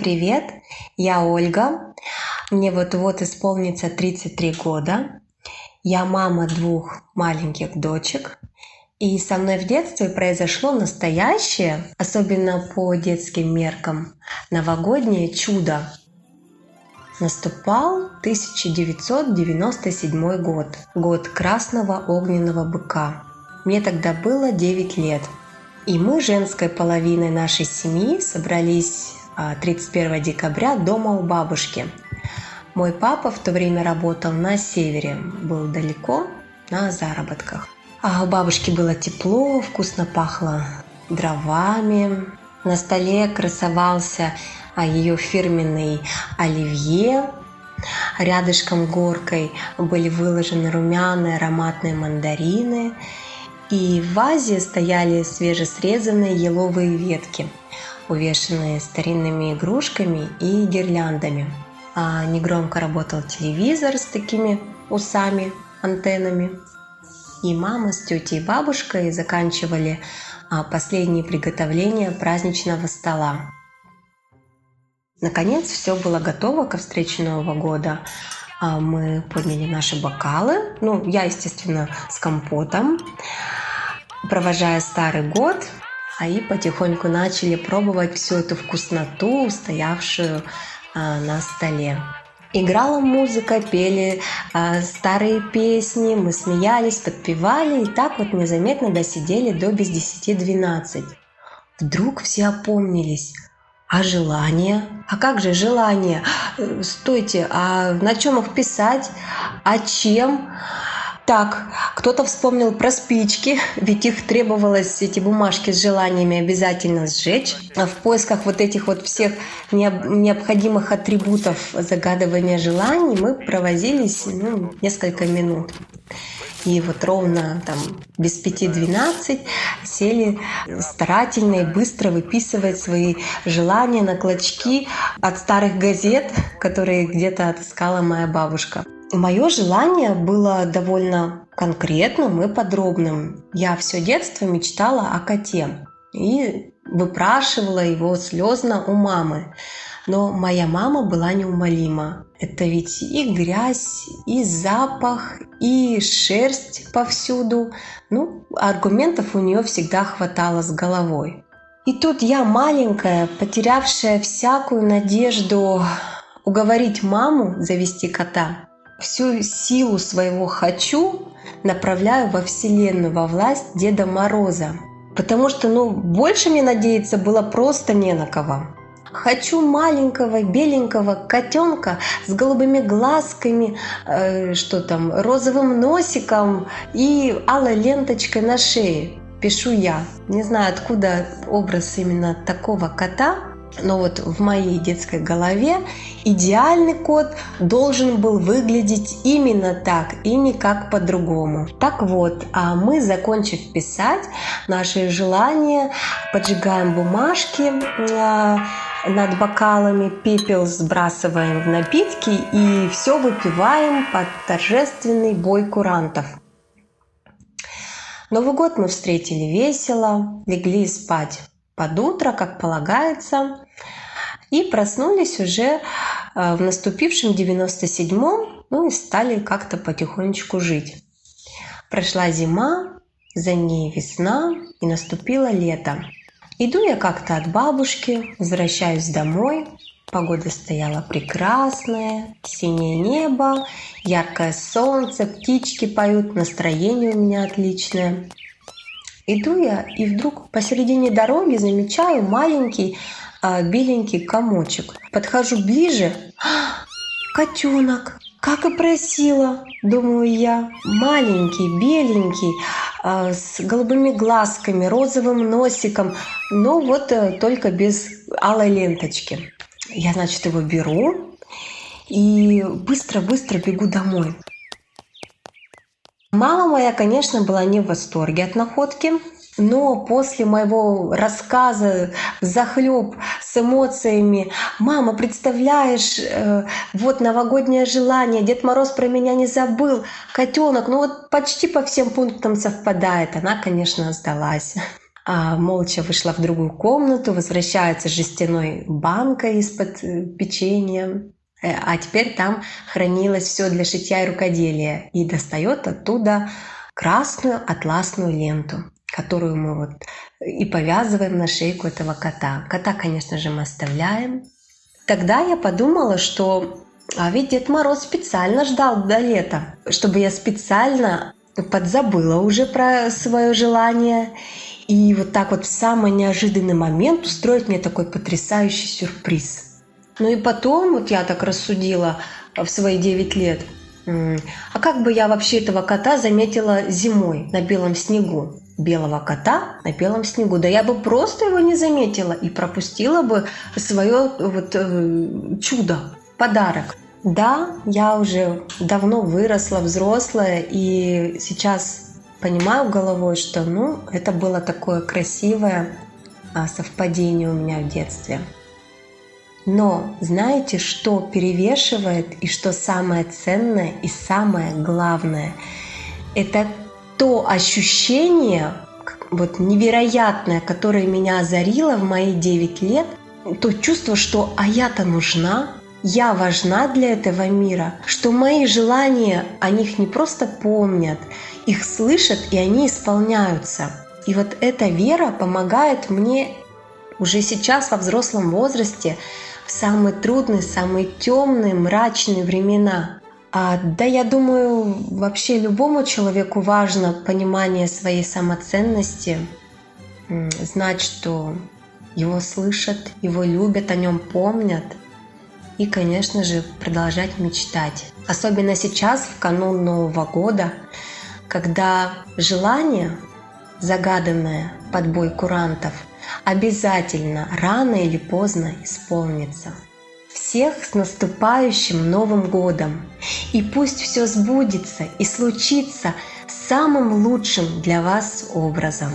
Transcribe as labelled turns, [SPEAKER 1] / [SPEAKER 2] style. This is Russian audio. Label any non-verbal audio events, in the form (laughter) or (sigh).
[SPEAKER 1] привет! Я Ольга. Мне вот-вот исполнится 33 года. Я мама двух маленьких дочек. И со мной в детстве произошло настоящее, особенно по детским меркам, новогоднее чудо. Наступал 1997 год, год красного огненного быка. Мне тогда было 9 лет. И мы женской половиной нашей семьи собрались 31 а, декабря дома у бабушки. Мой папа в то время работал на севере, был далеко на заработках. А у бабушки было тепло, вкусно пахло дровами. На столе красовался а, ее фирменный оливье. Рядышком горкой были выложены румяные ароматные мандарины. И в вазе стояли свежесрезанные еловые ветки – увешанные старинными игрушками и гирляндами. А негромко работал телевизор с такими усами, антеннами. И мама с тетей и бабушкой заканчивали а, последние приготовления праздничного стола. Наконец все было готово ко встрече Нового года. А, мы подняли наши бокалы. Ну, я, естественно, с компотом. Провожая старый год, и потихоньку начали пробовать всю эту вкусноту, стоявшую а, на столе. Играла музыка, пели а, старые песни, мы смеялись, подпевали и так вот незаметно досидели до без десяти двенадцать. Вдруг все опомнились. А желание? А как же желание? Стойте, а на чем их писать? А чем? Так, кто-то вспомнил про спички, ведь их требовалось, эти бумажки с желаниями обязательно сжечь. А в поисках вот этих вот всех необходимых атрибутов загадывания желаний мы провозились ну, несколько минут. И вот ровно там без пяти двенадцать сели старательно и быстро выписывать свои желания на клочки от старых газет, которые где-то отыскала моя бабушка. Мое желание было довольно конкретным и подробным. Я все детство мечтала о коте и выпрашивала его слезно у мамы. Но моя мама была неумолима. Это ведь и грязь, и запах, и шерсть повсюду. Ну, аргументов у нее всегда хватало с головой. И тут я маленькая, потерявшая всякую надежду уговорить маму завести кота, всю силу своего «хочу» направляю во Вселенную, во власть Деда Мороза. Потому что, ну, больше мне надеяться было просто не на кого. Хочу маленького беленького котенка с голубыми глазками, э, что там, розовым носиком и алой ленточкой на шее. Пишу я. Не знаю, откуда образ именно такого кота, но вот в моей детской голове идеальный кот должен был выглядеть именно так и никак по-другому. Так вот, а мы, закончив писать наши желания, поджигаем бумажки а, над бокалами, пепел сбрасываем в напитки и все выпиваем под торжественный бой курантов. Новый год мы встретили весело, легли спать под утро, как полагается, и проснулись уже э, в наступившем 97-м, ну и стали как-то потихонечку жить. Прошла зима, за ней весна, и наступило лето. Иду я как-то от бабушки, возвращаюсь домой. Погода стояла прекрасная, синее небо, яркое солнце, птички поют, настроение у меня отличное. Иду я, и вдруг посередине дороги замечаю маленький а, беленький комочек. Подхожу ближе. А, (gasps) котенок, как и просила, думаю я. Маленький, беленький, а, с голубыми глазками, розовым носиком, но вот а, только без алой ленточки. Я, значит, его беру и быстро-быстро бегу домой. Мама моя, конечно, была не в восторге от находки, но после моего рассказа захлеб с эмоциями, мама, представляешь, э, вот новогоднее желание, Дед Мороз про меня не забыл, котенок, ну вот почти по всем пунктам совпадает. Она, конечно, сдалась. а, молча вышла в другую комнату, возвращается с жестяной банкой из-под э, печенья, а теперь там хранилось все для шитья и рукоделия, и достает оттуда красную атласную ленту, которую мы вот и повязываем на шейку этого кота. Кота, конечно же, мы оставляем. Тогда я подумала, что а ведь Дед Мороз специально ждал до лета, чтобы я специально подзабыла уже про свое желание и вот так вот в самый неожиданный момент устроить мне такой потрясающий сюрприз. Ну и потом вот я так рассудила в свои 9 лет, а как бы я вообще этого кота заметила зимой на белом снегу? Белого кота на белом снегу. Да я бы просто его не заметила и пропустила бы свое вот э, чудо, подарок. Да, я уже давно выросла, взрослая, и сейчас понимаю головой, что ну, это было такое красивое а, совпадение у меня в детстве. Но знаете, что перевешивает и что самое ценное и самое главное? Это то ощущение, вот невероятное, которое меня озарило в мои 9 лет, то чувство, что «а я-то нужна», я важна для этого мира, что мои желания о них не просто помнят, их слышат и они исполняются. И вот эта вера помогает мне уже сейчас во взрослом возрасте самые трудные, самые темные, мрачные времена. А, да, я думаю, вообще любому человеку важно понимание своей самоценности, знать, что его слышат, его любят, о нем помнят – и, конечно же, продолжать мечтать. Особенно сейчас, в канун Нового года, когда желание, загаданное под бой курантов, обязательно рано или поздно исполнится. Всех с наступающим Новым годом! И пусть все сбудется и случится самым лучшим для вас образом.